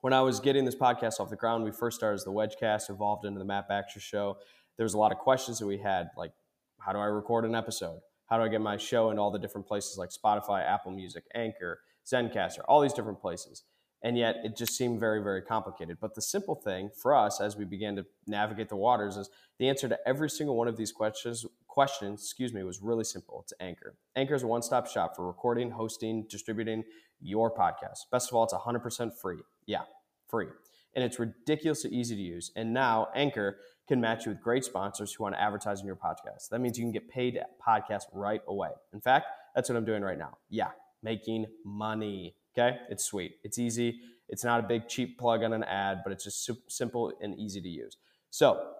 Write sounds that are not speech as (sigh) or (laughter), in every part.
When I was getting this podcast off the ground, we first started as the Wedgecast, evolved into the Matt Baxter Show. There was a lot of questions that we had, like how do I record an episode? How do I get my show into all the different places like Spotify, Apple Music, Anchor, Zencastr, all these different places? And yet it just seemed very, very complicated. But the simple thing for us as we began to navigate the waters is the answer to every single one of these questions questions, excuse me, was really simple. It's Anchor. Anchor is a one-stop shop for recording, hosting, distributing your podcast. Best of all, it's 100% free. Yeah, free. And it's ridiculously easy to use. And now Anchor can match you with great sponsors who want to advertise on your podcast. That means you can get paid at podcast right away. In fact, that's what I'm doing right now. Yeah, making money. Okay, it's sweet. It's easy. It's not a big cheap plug on an ad, but it's just simple and easy to use. So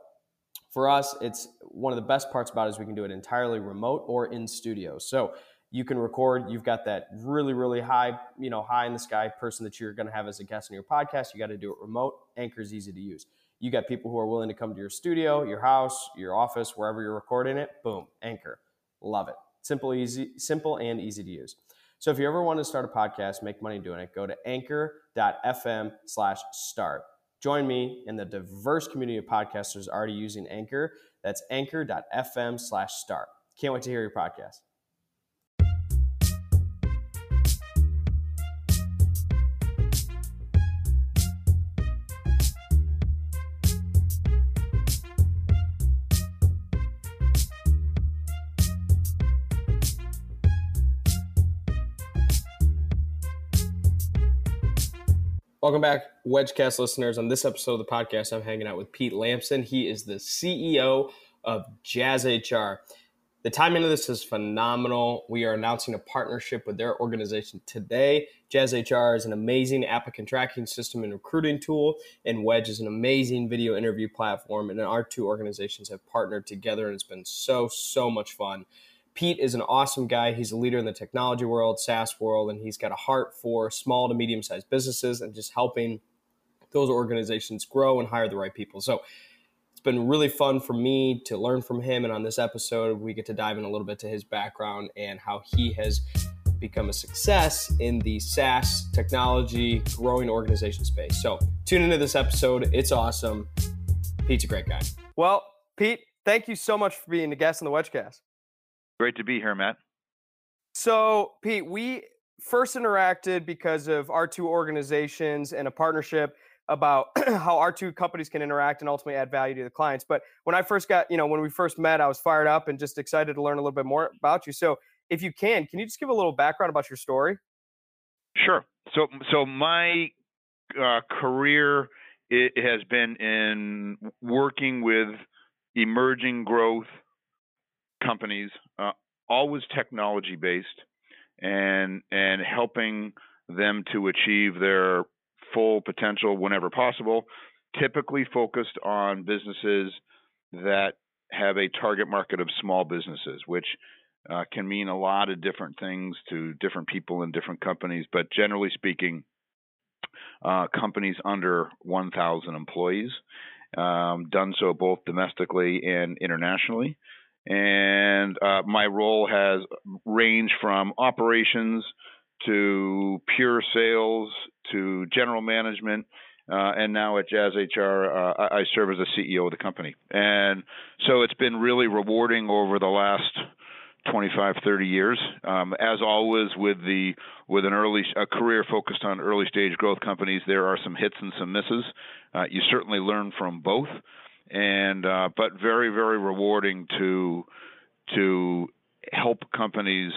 for us, it's one of the best parts about it is we can do it entirely remote or in studio. So you can record. You've got that really really high you know high in the sky person that you're going to have as a guest on your podcast. You got to do it remote. Anchor is easy to use. You got people who are willing to come to your studio your house your office wherever you're recording it. Boom anchor. Love it. Simple easy simple and easy to use. So if you ever want to start a podcast make money doing it go to anchor.fm slash start. Join me in the diverse community of podcasters already using anchor. That's anchor.fm slash start. Can't wait to hear your podcast Welcome back, Wedgecast listeners. On this episode of the podcast, I'm hanging out with Pete Lamson. He is the CEO of Jazz HR. The timing of this is phenomenal. We are announcing a partnership with their organization today. Jazz HR is an amazing applicant tracking system and recruiting tool, and Wedge is an amazing video interview platform. And our two organizations have partnered together, and it's been so, so much fun. Pete is an awesome guy. He's a leader in the technology world, SaaS world, and he's got a heart for small to medium sized businesses and just helping those organizations grow and hire the right people. So it's been really fun for me to learn from him. And on this episode, we get to dive in a little bit to his background and how he has become a success in the SaaS technology growing organization space. So tune into this episode. It's awesome. Pete's a great guy. Well, Pete, thank you so much for being a guest on the Wedgecast. Great to be here, Matt. So, Pete, we first interacted because of our two organizations and a partnership about (clears throat) how our two companies can interact and ultimately add value to the clients. But when I first got, you know, when we first met, I was fired up and just excited to learn a little bit more about you. So, if you can, can you just give a little background about your story? Sure. So, so my uh, career it has been in working with emerging growth companies, uh, always technology based, and and helping them to achieve their full potential whenever possible. Typically focused on businesses that have a target market of small businesses, which uh, can mean a lot of different things to different people in different companies. But generally speaking, uh, companies under 1,000 employees, um, done so both domestically and internationally and uh, my role has ranged from operations to pure sales to general management. Uh, and now at Jazz HR, uh, I serve as the CEO of the company. And so it's been really rewarding over the last 25, 30 years. Um, as always, with the with an early a career focused on early stage growth companies, there are some hits and some misses. Uh, you certainly learn from both and uh, but very very rewarding to to help companies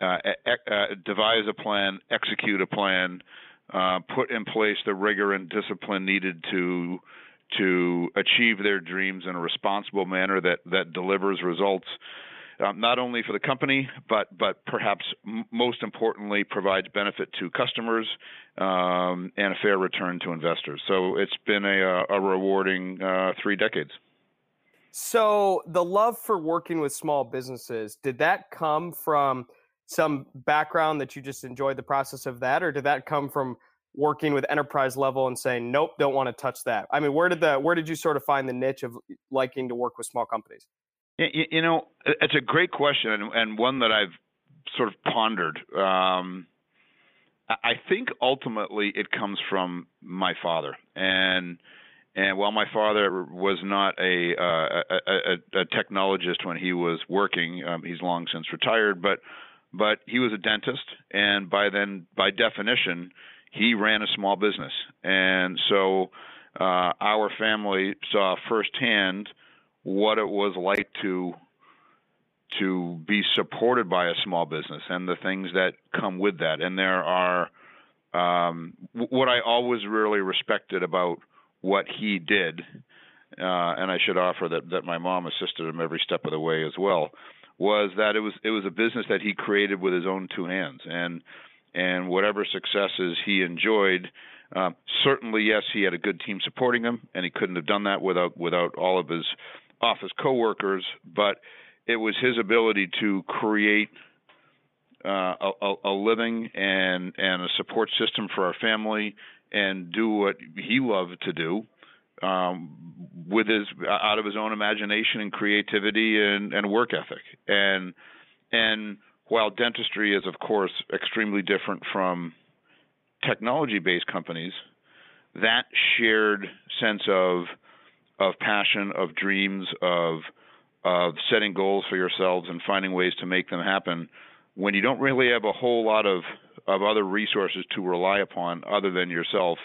uh, uh, devise a plan, execute a plan, uh, put in place the rigor and discipline needed to to achieve their dreams in a responsible manner that that delivers results. Um, not only for the company, but but perhaps m- most importantly, provides benefit to customers um, and a fair return to investors. So it's been a, a rewarding uh, three decades. So the love for working with small businesses did that come from some background that you just enjoyed the process of that, or did that come from working with enterprise level and saying nope don't want to touch that i mean where did the where did you sort of find the niche of liking to work with small companies you, know it's a great question and, and one that i've sort of pondered. Um, i think ultimately it comes from my father. And and while my father was not a, uh, a, a, a technologist when he was working, um, he's long since retired. But but he was a dentist, and by then, by definition, he ran a small business, and so uh, our family saw firsthand what it was like to to be supported by a small business and the things that come with that. And there are um, what I always really respected about what he did, uh, and I should offer that that my mom assisted him every step of the way as well, was that it was it was a business that he created with his own two hands and and whatever successes he enjoyed. Uh, certainly, yes, he had a good team supporting him, and he couldn't have done that without without all of his office coworkers. But it was his ability to create uh, a, a living and and a support system for our family, and do what he loved to do um, with his out of his own imagination and creativity and, and work ethic. And and while dentistry is, of course, extremely different from technology based companies, that shared sense of of passion, of dreams, of of setting goals for yourselves and finding ways to make them happen when you don't really have a whole lot of of other resources to rely upon other than yourself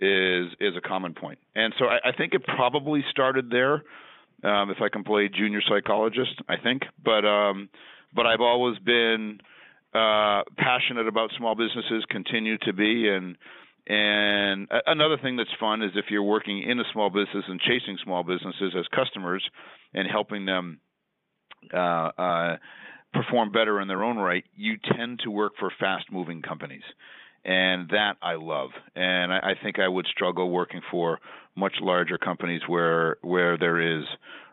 is is a common point. And so I, I think it probably started there. Um, if I can play junior psychologist, I think. But um, but I've always been uh, passionate about small businesses, continue to be, and and another thing that's fun is if you're working in a small business and chasing small businesses as customers and helping them uh, uh, perform better in their own right, you tend to work for fast-moving companies and that I love. And I, I think I would struggle working for much larger companies where where there is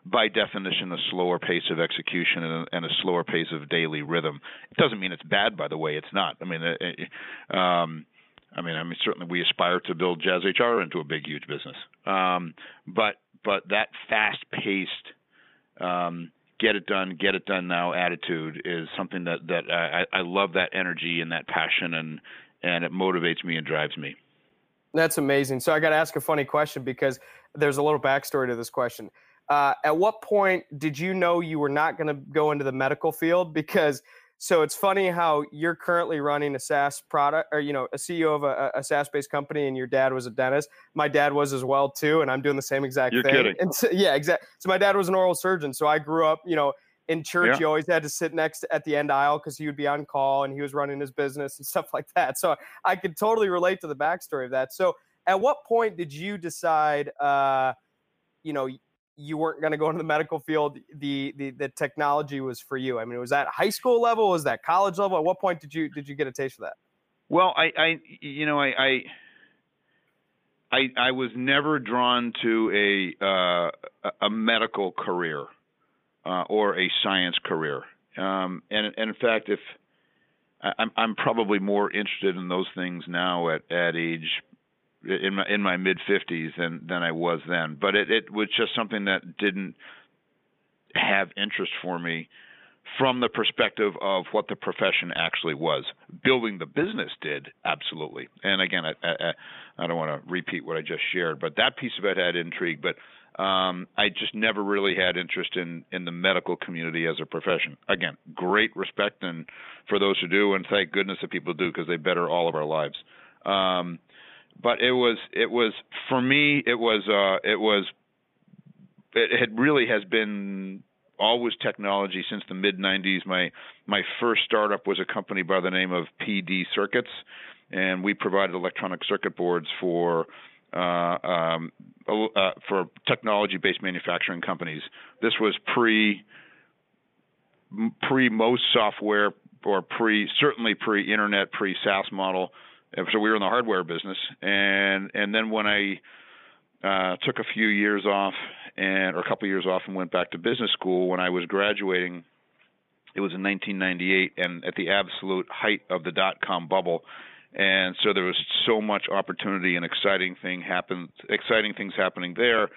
by definition a slower pace of execution and a, and a slower pace of daily rhythm. It doesn't mean it's bad, by the way. It's not. I mean, uh, um, I mean, I mean, certainly we aspire to build Jazz HR into a big, huge business. Um, but but that fast paced, um, get it done, get it done now attitude is something that that I, I love that energy and that passion and and it motivates me and drives me. That's amazing. So I got to ask a funny question because there's a little backstory to this question. Uh, at what point did you know you were not going to go into the medical field? Because so it's funny how you're currently running a SaaS product, or you know, a CEO of a, a SaaS-based company, and your dad was a dentist. My dad was as well too, and I'm doing the same exact you're thing. Kidding. And so, yeah, exactly. So my dad was an oral surgeon, so I grew up, you know, in church, yeah. you always had to sit next to, at the end aisle because he would be on call and he was running his business and (laughs) stuff like that. So I could totally relate to the backstory of that. So at what point did you decide, uh, you know, you weren't going to go into the medical field? The, the the technology was for you. I mean, was that high school level? Was that college level? At what point did you did you get a taste for that? Well, I, I you know, I, I I, I was never drawn to a uh, a medical career uh, or a science career. Um, and, and, in fact, if I'm, I'm probably more interested in those things now at, at age in my in my mid 50s than than I was then. But it, it was just something that didn't have interest for me from the perspective of what the profession actually was. Building the business did absolutely. And again, I I, I don't want to repeat what I just shared, but that piece of it had intrigue. But um, I just never really had interest in in the medical community as a profession. Again, great respect and for those who do, and thank goodness that people do because they better all of our lives. Um, but it was it was for me it was uh, it was it had really has been always technology since the mid 90s. My my first startup was a company by the name of PD Circuits, and we provided electronic circuit boards for uh, um, uh, for technology-based manufacturing companies. This was pre pre most software or pre certainly pre internet pre SaaS model. So we were in the hardware business, and and then when I uh, took a few years off and or a couple of years off and went back to business school when I was graduating. It was in 1998, and at the absolute height of the dot com bubble, and so there was so much opportunity and exciting thing happened, exciting things happening there,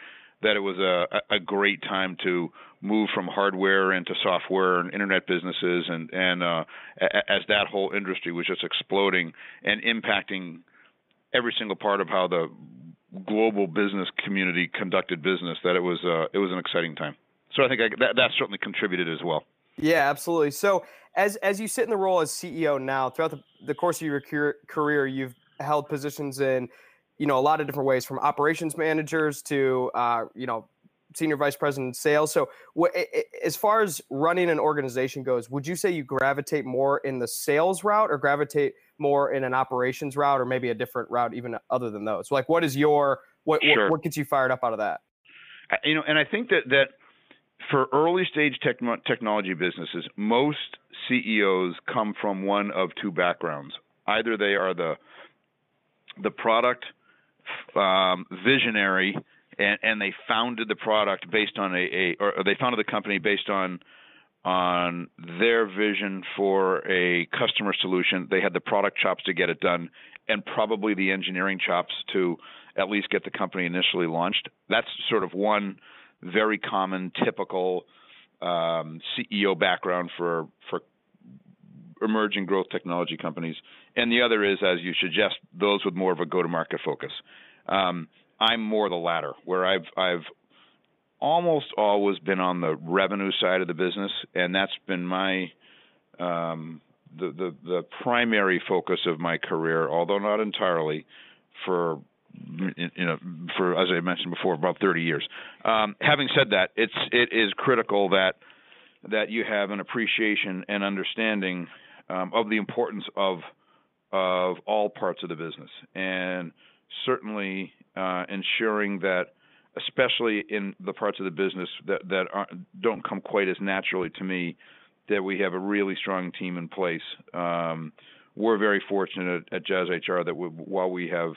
that it was a, a great time to move from hardware into software and internet businesses, and and uh, as that whole industry was just exploding and impacting every single part of how the global business community conducted business, that it was uh, it was an exciting time. So I think I, that that certainly contributed as well. Yeah, absolutely. So as as you sit in the role as CEO now, throughout the, the course of your career, you've held positions in, you know, a lot of different ways, from operations managers to, uh, you know, senior vice president sales. So, what, as far as running an organization goes, would you say you gravitate more in the sales route, or gravitate more in an operations route, or maybe a different route, even other than those? Like, what is your what sure. what, what gets you fired up out of that? You know, and I think that that for early stage technology businesses, most CEOs come from one of two backgrounds. Either they are the the product um, visionary, and, and, they founded the product based on a, a or they founded the company based on on their vision for a customer solution. They had the product chops to get it done, and probably the engineering chops to at least get the company initially launched. That's sort of one very common, typical um, CEO background for for emerging growth technology companies, and the other is, as you suggest, those with more of a go-to-market focus. Um, I'm more the latter, where I've I've almost always been on the revenue side of the business, and that's been my um, the, the the primary focus of my career, although not entirely, for you know, for as I mentioned before, about 30 years. Um, having said that, it's it is critical that that you have an appreciation and understanding um, of the importance of of all parts of the business, and certainly uh, ensuring that, especially in the parts of the business that that don't come quite as naturally to me, that we have a really strong team in place. Um, we're very fortunate at, Jazz HR that we, while we have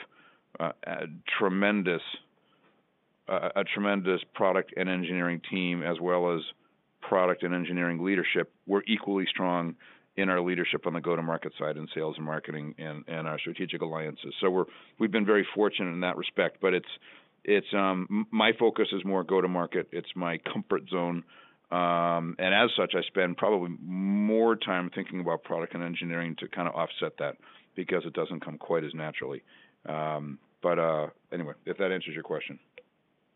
uh, a tremendous uh, a tremendous product and engineering team as well as product and engineering leadership. We're equally strong in our leadership on the go-to-market side in sales and marketing and, and our strategic alliances. So we're we've been very fortunate in that respect. But it's it's um, my focus is more go-to-market. It's my comfort zone. Um, and as such, I spend probably more time thinking about product and engineering to kind of offset that because it doesn't come quite as naturally. Um, but uh, anyway, if that answers your question.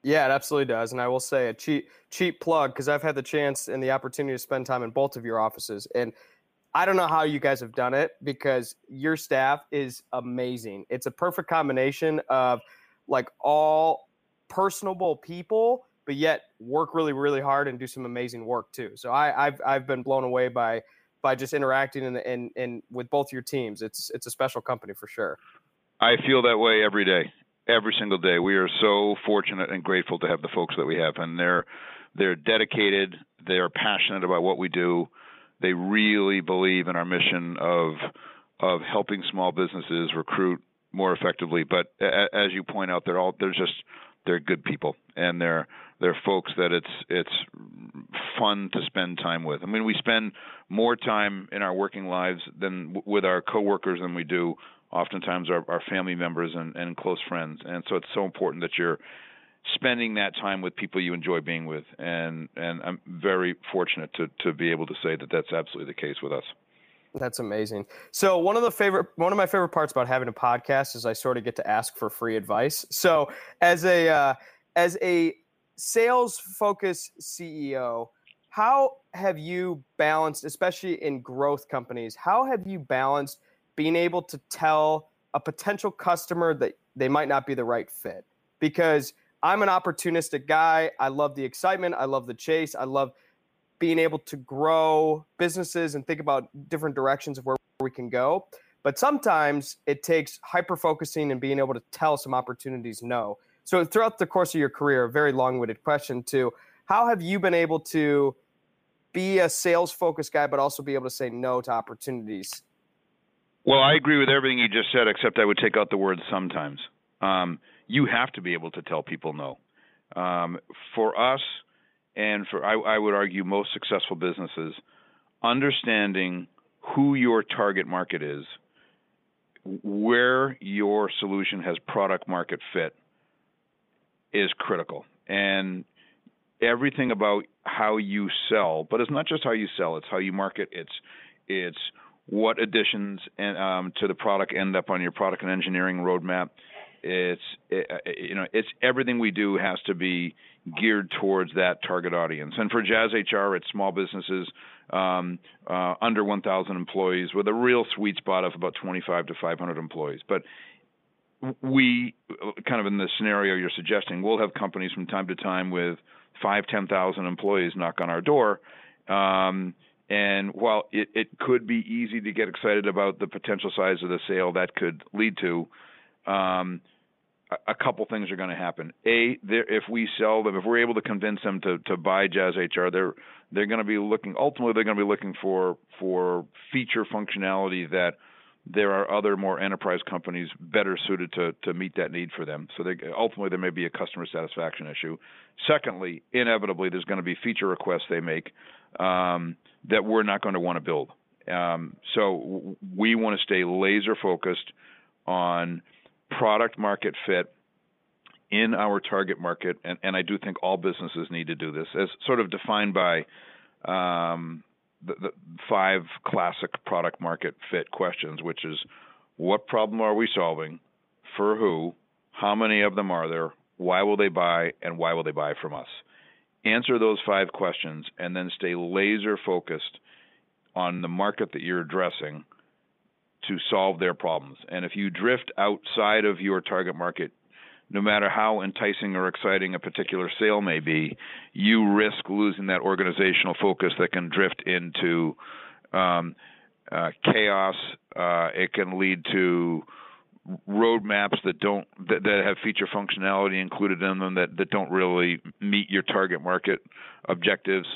Yeah, it absolutely does. And I will say a cheap cheap plug because I've had the chance and the opportunity to spend time in both of your offices. And I don't know how you guys have done it because your staff is amazing. It's a perfect combination of like all personable people, but yet work really, really hard and do some amazing work too. So I, have I've been blown away by by just interacting and and and with both your teams. It's it's a special company for sure. I feel that way every day, every single day. We are so fortunate and grateful to have the folks that we have, and they're they're dedicated. They are passionate about what we do. They really believe in our mission of of helping small businesses recruit more effectively. But as you point out, they're all they're just they're good people, and they're they're folks that it's it's fun to spend time with. I mean, we spend more time in our working lives than with our coworkers than we do oftentimes our, our family members and, and close friends. And so it's so important that you're spending that time with people you enjoy being with. And and I'm very fortunate to to be able to say that that's absolutely the case with us. That's amazing. So one of the favorite one of my favorite parts about having a podcast is I sort of get to ask for free advice. So as a uh, as a sales focused CEO, how have you balanced, especially in growth companies, how have you balanced being able to tell a potential customer that they might not be the right fit because I'm an opportunistic guy. I love the excitement. I love the chase. I love being able to grow businesses and think about different directions of where we can go. But sometimes it takes hyper focusing and being able to tell some opportunities no. So throughout the course of your career, a very long-winded question to how have you been able to be a sales focused guy, but also be able to say no to opportunities? Well, I agree with everything you just said, except I would take out the word sometimes. Um, you have to be able to tell people no. Um, for us, and for I, I would argue most successful businesses, understanding who your target market is, where your solution has product market fit, is critical. And everything about how you sell, but it's not just how you sell; it's how you market. It's it's what additions and um, to the product end up on your product and engineering roadmap. It's it, you know it's everything we do has to be geared towards that target audience. And for Jazz HR, it's small businesses um, uh, under 1,000 employees with a real sweet spot of about 25 to 500 employees. But we kind of in the scenario you're suggesting, we'll have companies from time to time with five, ten thousand employees knock on our door. Um, and while it, it could be easy to get excited about the potential size of the sale that could lead to, um, a, couple things are going to happen. A, if we sell them, if we're able to convince them to, to buy Jazz HR, they're they're going to be looking. Ultimately, they're going to be looking for for feature functionality that there are other more enterprise companies better suited to to meet that need for them. So they, ultimately, there may be a customer satisfaction issue. Secondly, inevitably, there's going to be feature requests they make um, that we're not going to want to build. Um, so we want to stay laser focused on product market fit in our target market, and, and I do think all businesses need to do this, as sort of defined by um, the, the five classic product market fit questions, which is what problem are we solving, for who, how many of them are there, why will they buy, and why will they buy from us? Answer those five questions and then stay laser focused on the market that you're addressing to solve their problems. And if you drift outside of your target market, no matter how enticing or exciting a particular sale may be, you risk losing that organizational focus that can drift into um, uh, chaos. Uh, it can lead to roadmaps that don't that, that have feature functionality included in them that, that don't really meet your target market objectives.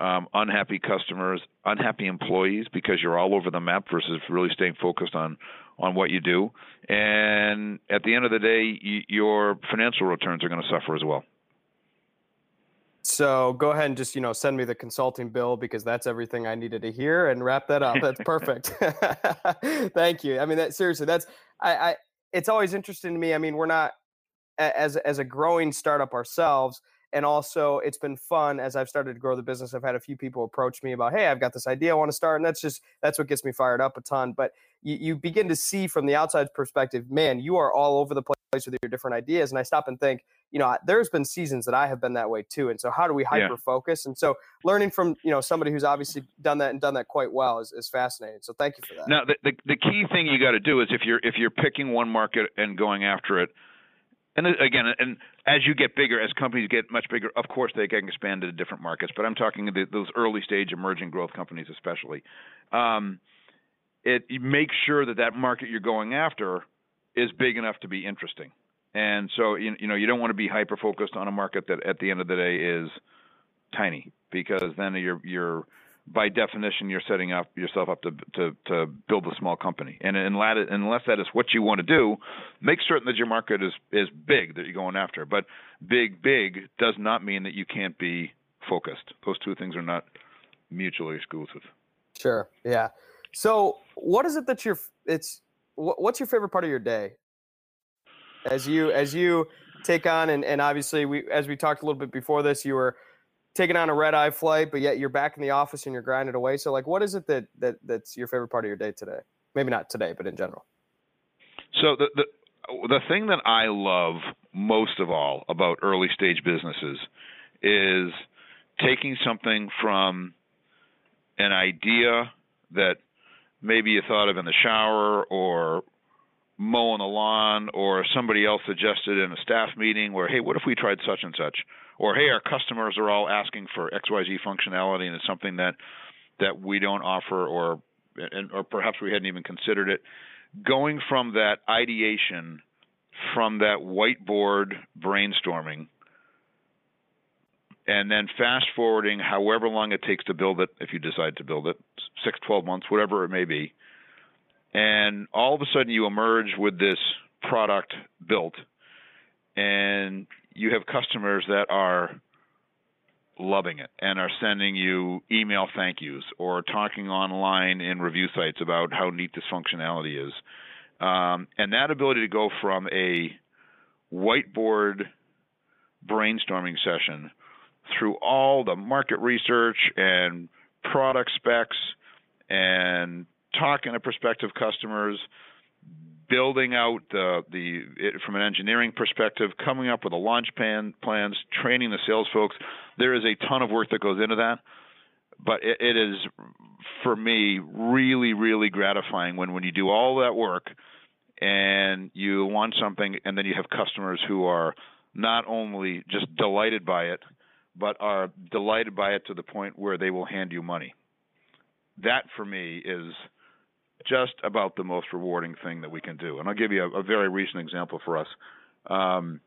Um, unhappy customers, unhappy employees because you're all over the map versus really staying focused on on what you do. And at the end of the day, y- your financial returns are going to suffer as well. So go ahead and just you know send me the consulting bill because that's everything I needed to hear and wrap that up. That's perfect. (laughs) Thank you. I mean that seriously, that's I, I. It's always interesting to me. I mean, we're not as as a growing startup ourselves and also it's been fun as i've started to grow the business i've had a few people approach me about hey i've got this idea i want to start and that's just that's what gets me fired up a ton but you, you begin to see from the outside perspective man you are all over the place with your different ideas and i stop and think you know there's been seasons that i have been that way too and so how do we hyper focus yeah. and so learning from you know somebody who's obviously done that and done that quite well is, is fascinating so thank you for that now the, the, the key thing you got to do is if you're if you're picking one market and going after it and again, and as you get bigger, as companies get much bigger, of course they can expand into different markets. But I'm talking the, those early stage emerging growth companies, especially. Um, it make sure that that market you're going after is big enough to be interesting. And so you, you know you don't want to be hyper focused on a market that at the end of the day is tiny because then you're you're by definition, you're setting up yourself up to to, to build a small company. And unless that is what you want to do, make certain that your market is is big that you're going after. But big, big does not mean that you can't be focused. Those two things are not mutually exclusive. Sure. Yeah. So, what is it that you're? It's what's your favorite part of your day? As you as you take on and, and obviously we as we talked a little bit before this, you were taking on a red eye flight, but yet you're back in the office and you're grinding away. So like, what is it that, that that's your favorite part of your day today? Maybe not today, but in general. So the, the, the thing that I love most of all about early stage businesses is taking something from an idea that maybe you thought of in the shower or mowing the lawn or somebody else suggested in a staff meeting where hey what if we tried such and such or hey, our customers are all asking for XYZ functionality and it's something that that we don't offer or and, or perhaps we hadn't even considered it. Going from that ideation, from that whiteboard brainstorming, and then fast forwarding however long it takes to build it, if you decide to build it, six, 12 months, whatever it may be. And all of a sudden you emerge with this product built, and you have customers that are loving it and are sending you email thank yous or talking online in review sites about how neat this functionality is. Um, and that ability to go from a whiteboard brainstorming session through all the market research and product specs and talking to prospective customers, building out the the it, from an engineering perspective, coming up with the launch plan plans, training the sales folks. There is a ton of work that goes into that, but it, it is for me really really gratifying when when you do all that work and you want something and then you have customers who are not only just delighted by it but are delighted by it to the point where they will hand you money. That for me is just about the most rewarding thing that we can do. And I'll give you a, a very recent example for us. Um,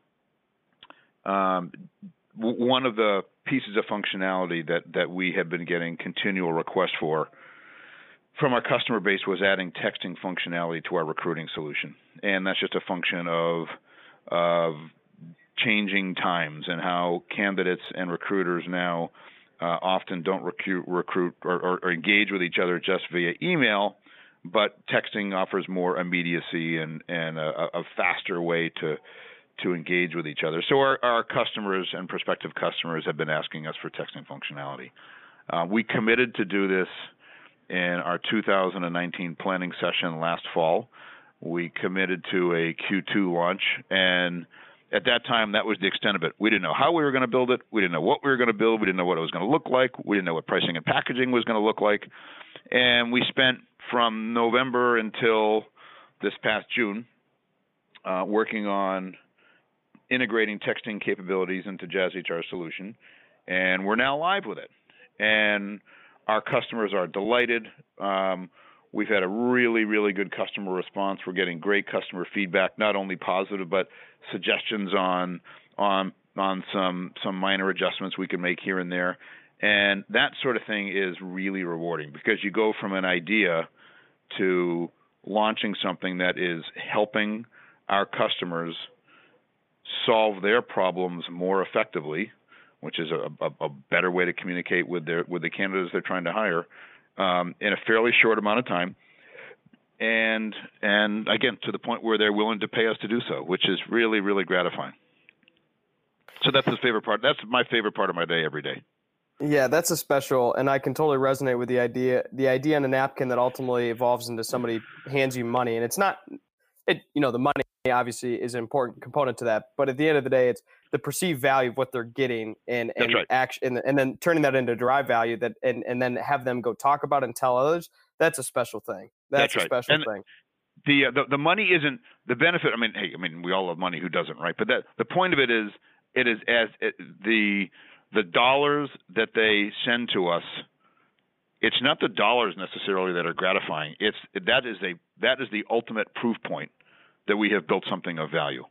um, w- one of the pieces of functionality that, that we have been getting continual requests for from our customer base was adding texting functionality to our recruiting solution. And that's just a function of of changing times and how candidates and recruiters now uh, often don't recruit, recruit or, or, or, engage with each other just via email, but texting offers more immediacy and, and a, a faster way to to engage with each other. So our, our customers and prospective customers have been asking us for texting functionality. Uh, we committed to do this in our 2019 planning session last fall. We committed to a Q2 launch and at that time, that was the extent of it. We didn't know how we were going to build it. We didn't know what we were going to build. We didn't know what it was going to look like. We didn't know what pricing and packaging was going to look like. And we spent from November until this past June uh, working on integrating texting capabilities into Jazz HR Solution, and we're now live with it. And our customers are delighted. Um, We've had a really, really good customer response. We're getting great customer feedback, not only positive but suggestions on on on some some minor adjustments we can make here and there. And that sort of thing is really rewarding because you go from an idea to launching something that is helping our customers solve their problems more effectively, which is a, a, a better way to communicate with their with the candidates they're trying to hire um, in a fairly short amount of time, and and again to the point where they're willing to pay us to do so, which is really really gratifying. So that's the favorite part. That's my favorite part of my day every day. Yeah, that's a special, and I can totally resonate with the idea. The idea on a napkin that ultimately evolves into somebody hands you money, and it's not, it you know the money obviously is an important component to that, but at the end of the day, it's the perceived value of what they're getting and and right. action and, and then turning that into derived value that and and then have them go talk about and tell others that's a special thing that's, that's a special and thing the, uh, the the money isn't the benefit i mean hey i mean we all love money who doesn't right but that the point of it is it is as it, the the dollars that they send to us it's not the dollars necessarily that are gratifying it's that is a that is the ultimate proof point that we have built something of value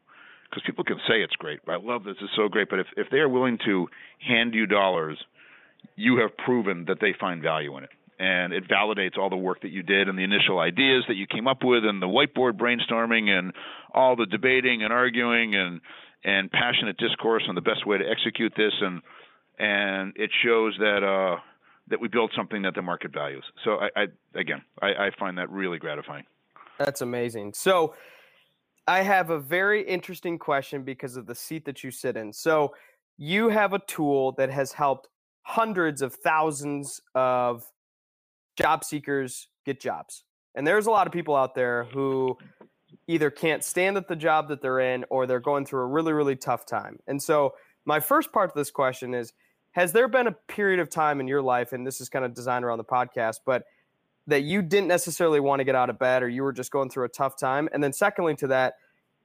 because people can say it's great. I love this. It's so great. But if, if they are willing to hand you dollars, you have proven that they find value in it. And it validates all the work that you did and the initial ideas that you came up with and the whiteboard brainstorming and all the debating and arguing and and passionate discourse on the best way to execute this and and it shows that uh, that we built something that the market values. So I, I again I, I find that really gratifying. That's amazing. So I have a very interesting question because of the seat that you sit in. So, you have a tool that has helped hundreds of thousands of job seekers get jobs. And there's a lot of people out there who either can't stand at the job that they're in or they're going through a really, really tough time. And so, my first part of this question is Has there been a period of time in your life, and this is kind of designed around the podcast, but that you didn't necessarily want to get out of bed or you were just going through a tough time? And then, secondly, to that,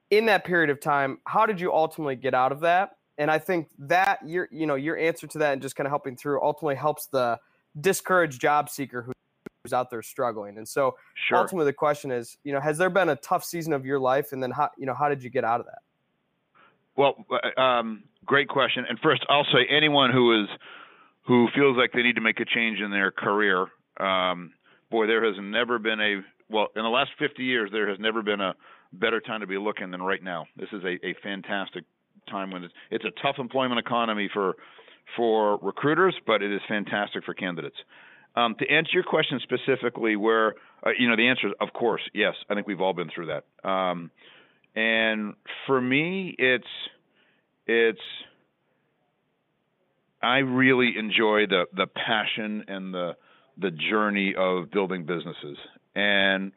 in that period of time, how did you ultimately get out of that? And I think that your you know your answer to that and just kind of helping through ultimately helps the discouraged job seeker who's out there struggling. And so sure. ultimately the question is, you know, has there been a tough season of your life and then how you know how did you get out of that? Well, uh, um, great question. And first, I'll say anyone who is who feels like they need to make a change in their career, um, boy, there has never been a well in the last 50 years there has never been a better time to be looking than right now. This is a, a fantastic time when it's, it's a tough employment economy for for recruiters, but it is fantastic for candidates. Um, to answer your question specifically, where uh, you know the answer is of course yes. I think we've all been through that. Um, and for me, it's it's I really enjoy the the passion and the the journey of building businesses. And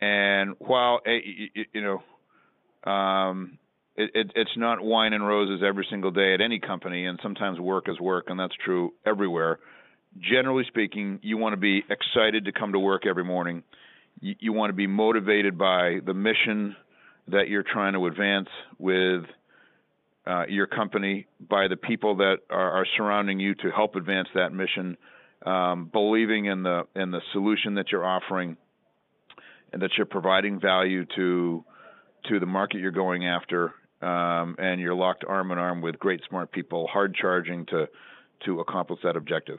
and while eh, you know, um, it, it, it's not wine and roses every single day at any company, and sometimes work is work, and that's true everywhere. Generally speaking, you want to be excited to come to work every morning. You, you want to be motivated by the mission that you're trying to advance with uh, your company, by the people that are, are, surrounding you to help advance that mission, um, believing in the in the solution that you're offering, and that you're providing value to to the market you're going after, um, and you're locked arm in arm with great smart people, hard charging to to accomplish that objective.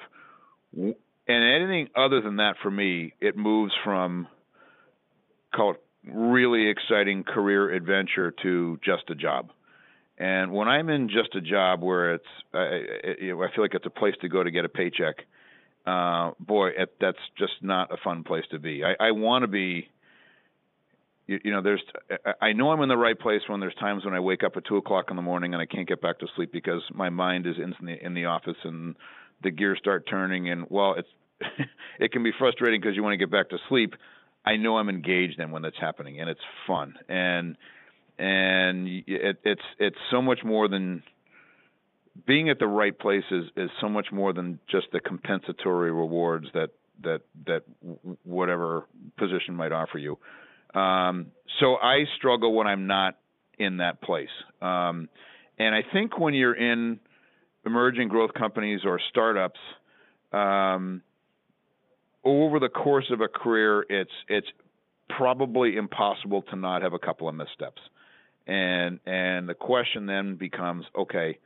And anything other than that, for me, it moves from call it really exciting career adventure to just a job. And when I'm in just a job where it's, I, you know, I feel like it's a place to go to get a paycheck. Uh, boy, it, that's just not a fun place to be. I, I want to be. You, you know, there's. I know I'm in the right place when there's times when I wake up at two o'clock in the morning and I can't get back to sleep because my mind is in the in the office and the gears start turning. And well, it's (laughs) it can be frustrating because you want to get back to sleep. I know I'm engaged in when that's happening and it's fun and and it, it's it's so much more than being at the right place is, is so much more than just the compensatory rewards that that that whatever position might offer you. Um, so I struggle when I'm not in that place. Um, and I think when you're in emerging growth companies or startups, um, over the course of a career, it's it's probably impossible to not have a couple of missteps and and the question then becomes okay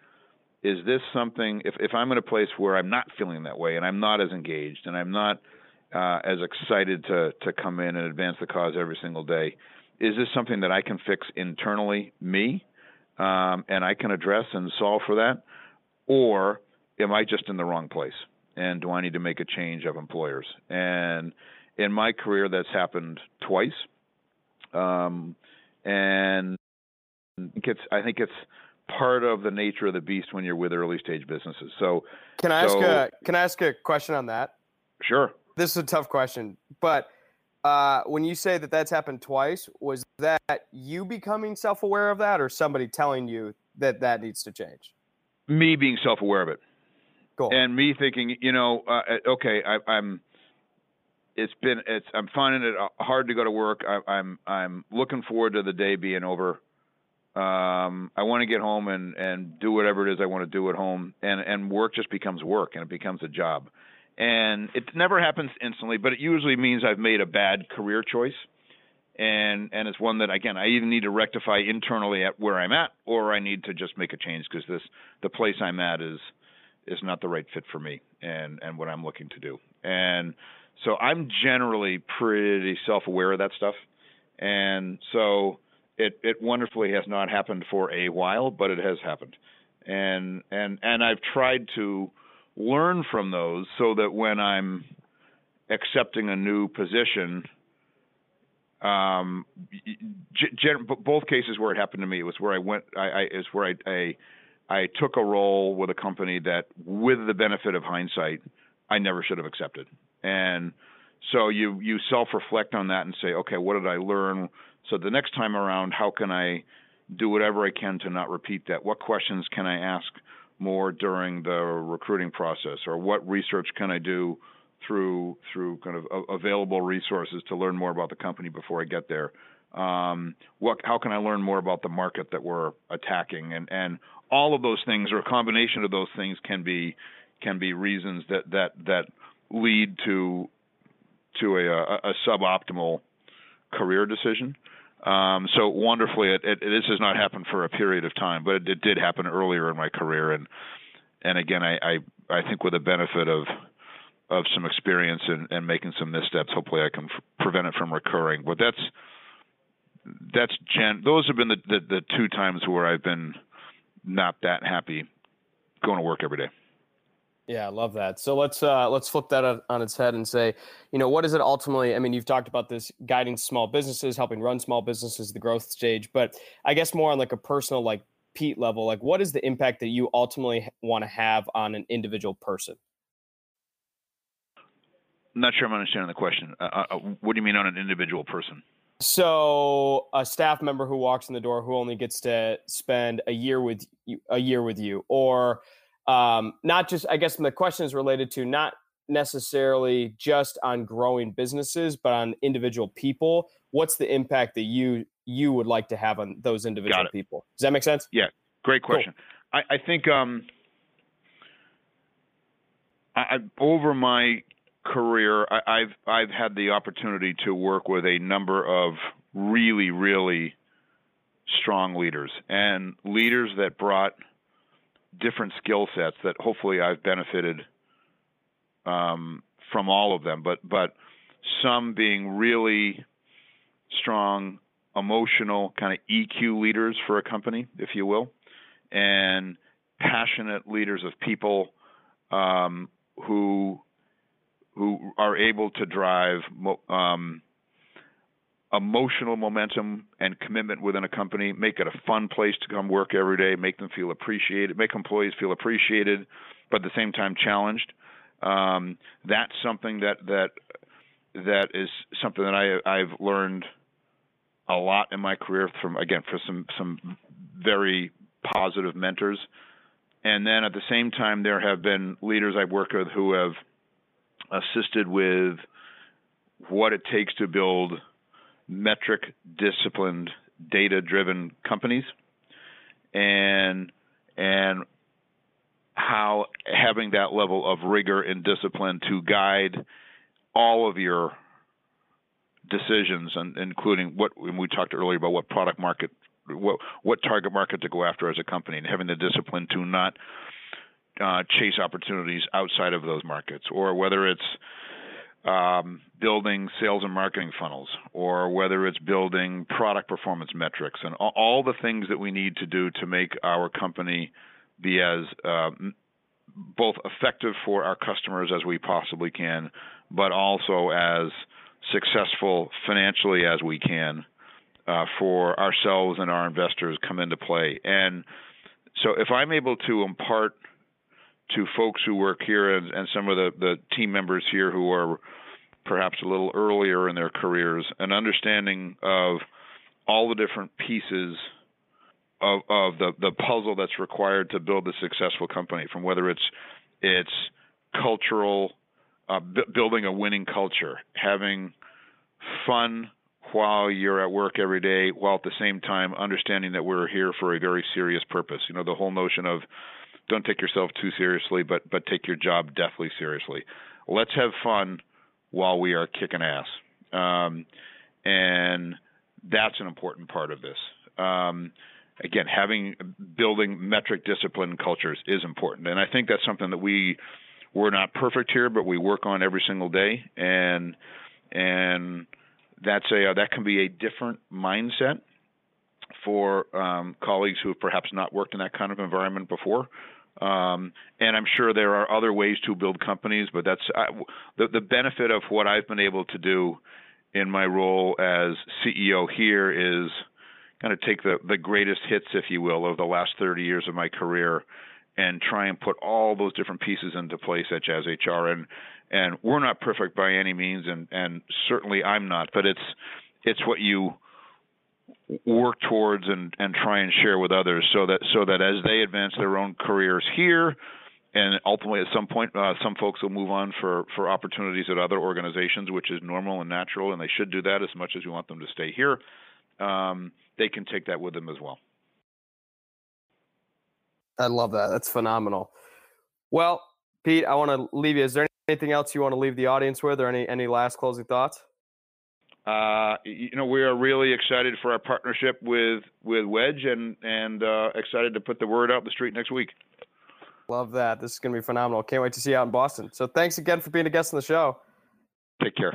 is this something if if i'm in a place where i'm not feeling that way and i'm not as engaged and i'm not uh, as excited to to come in and advance the cause every single day is this something that i can fix internally me um, and i can address and solve for that? Or am i just in the wrong place and do i need to make a change of employers? And in my career that's happened twice. Um, and it's I think it's part of the nature of the beast when you're with early stage businesses. So can I so, ask a can I ask a question on that? Sure. This is a tough question, but uh, when you say that that's happened twice, was that you becoming self aware of that, or somebody telling you that that needs to change? Me being self aware of it. Cool. And me thinking, you know, uh, okay, I, I'm it's been it's I'm finding it hard to go to work. I, I'm I'm looking forward to the day being over um, I want to get home and and do whatever it is I want to do at home, and and work just becomes work and it becomes a job, and it never happens instantly, but it usually means I've made a bad career choice, and and it's one that again I either need to rectify internally at where I'm at, or I need to just make a change because this the place I'm at is is not the right fit for me and and what I'm looking to do, and so I'm generally pretty self aware of that stuff, and so it it wonderfully has not happened for a while, but it has happened, and and and I've tried to learn from those so that when I'm accepting a new position, um, gen, both cases where it happened to me, was where I went. I, I is where I, I I took a role with a company that, with the benefit of hindsight, I never should have accepted, and so you you self reflect on that and say, okay, what did I learn? So the next time around, how can I do whatever I can to not repeat that? What questions can I ask more during the recruiting process, or what research can I do through through kind of available resources to learn more about the company before I get there? Um, what how can I learn more about the market that we're attacking? And and all of those things, or a combination of those things, can be can be reasons that that that lead to to a, a, a suboptimal career decision. Um, so wonderfully, it, it, this has not happened for a period of time, but it, it did happen earlier in my career, and and again, I I, I think with the benefit of of some experience and, and making some missteps, hopefully I can f- prevent it from recurring. But that's that's gen. Those have been the, the the two times where I've been not that happy going to work every day. Yeah, I love that. So let's uh, let's flip that on its head and say, you know, what is it ultimately? I mean, you've talked about this guiding small businesses, helping run small businesses, the growth stage, but I guess more on like a personal, like Pete level, like what is the impact that you ultimately want to have on an individual person? I'm not sure I'm understanding the question. Uh, uh, uh, what do you mean on an individual person? So a staff member who walks in the door who only gets to spend a year with you, a year with you, or um, not just i guess the question is related to not necessarily just on growing businesses but on individual people. What's the impact that you you would like to have on those individual people? Does that make sense? Yeah great question. Cool. I, I, think um, I, over my career I, i've i've had the opportunity to work with a number of really really strong leaders and leaders that brought different skill sets that hopefully I've benefited um, from all of them, but but some being really strong emotional kind of EQ leaders for a company, if you will, and passionate leaders of people um, who who are able to drive um, emotional momentum and commitment within a company, make it a fun place to come work every day, make them feel appreciated, make employees feel appreciated, but at the same time challenged. Um, that's something that that that is something that I I've learned a lot in my career from again for some some very positive mentors. And then at the same time, there have been leaders I've worked with who have assisted with what it takes to build metric disciplined data driven companies. And and how having that level of rigor and discipline to guide all of your decisions and including what we talked earlier about what product market what what target market to go after as a company and having the discipline to not uh, chase opportunities outside of those markets or whether it's um, building sales and marketing funnels, or whether it's building product performance metrics, and all, the things that we need to do to make our company be as uh, both effective for our customers as we possibly can, but also as successful financially as we can uh, for ourselves and our investors come into play. And so, if I'm able to impart to folks who work here and, and some of the, the team members here who are perhaps a little earlier in their careers, an understanding of all the different pieces of, of the, the puzzle that's required to build a successful company, from whether it's it's cultural, uh, b- building a winning culture, having fun while you're at work every day, while at the same time understanding that we're here for a very serious purpose. You know, the whole notion of don't take yourself too seriously, but but take your job deathly seriously. Let's have fun while we are kicking ass, um, and that's an important part of this. Um, again, having building metric discipline cultures is important, and I think that's something that we we're not perfect here, but we work on every single day, and and that's a uh, that can be a different mindset for um, colleagues who have perhaps not worked in that kind of environment before. Um, and I'm sure there are other ways to build companies, but that's uh, the the benefit of what I've been able to do in my role as CEO here is kind of take the the greatest hits, if you will, of the last 30 years of my career, and try and put all those different pieces into place at JazzHR. And and we're not perfect by any means, and and certainly I'm not, but it's it's what you work towards and, and try and share with others so that so that as they advance their own careers here and ultimately at some point uh, some folks will move on for, for opportunities at other organizations which is normal and natural and they should do that as much as we want them to stay here um, they can take that with them as well. I love that. That's phenomenal. Well pete i want to leave you. Is there anything else you want to leave the audience with or any any last closing thoughts uh, you know, we are really excited for our partnership with with Wedge, and and uh, excited to put the word out in the street next week. Love that. This is going to be phenomenal. Can't wait to see you out in Boston. So thanks again for being a guest on the show. Take care.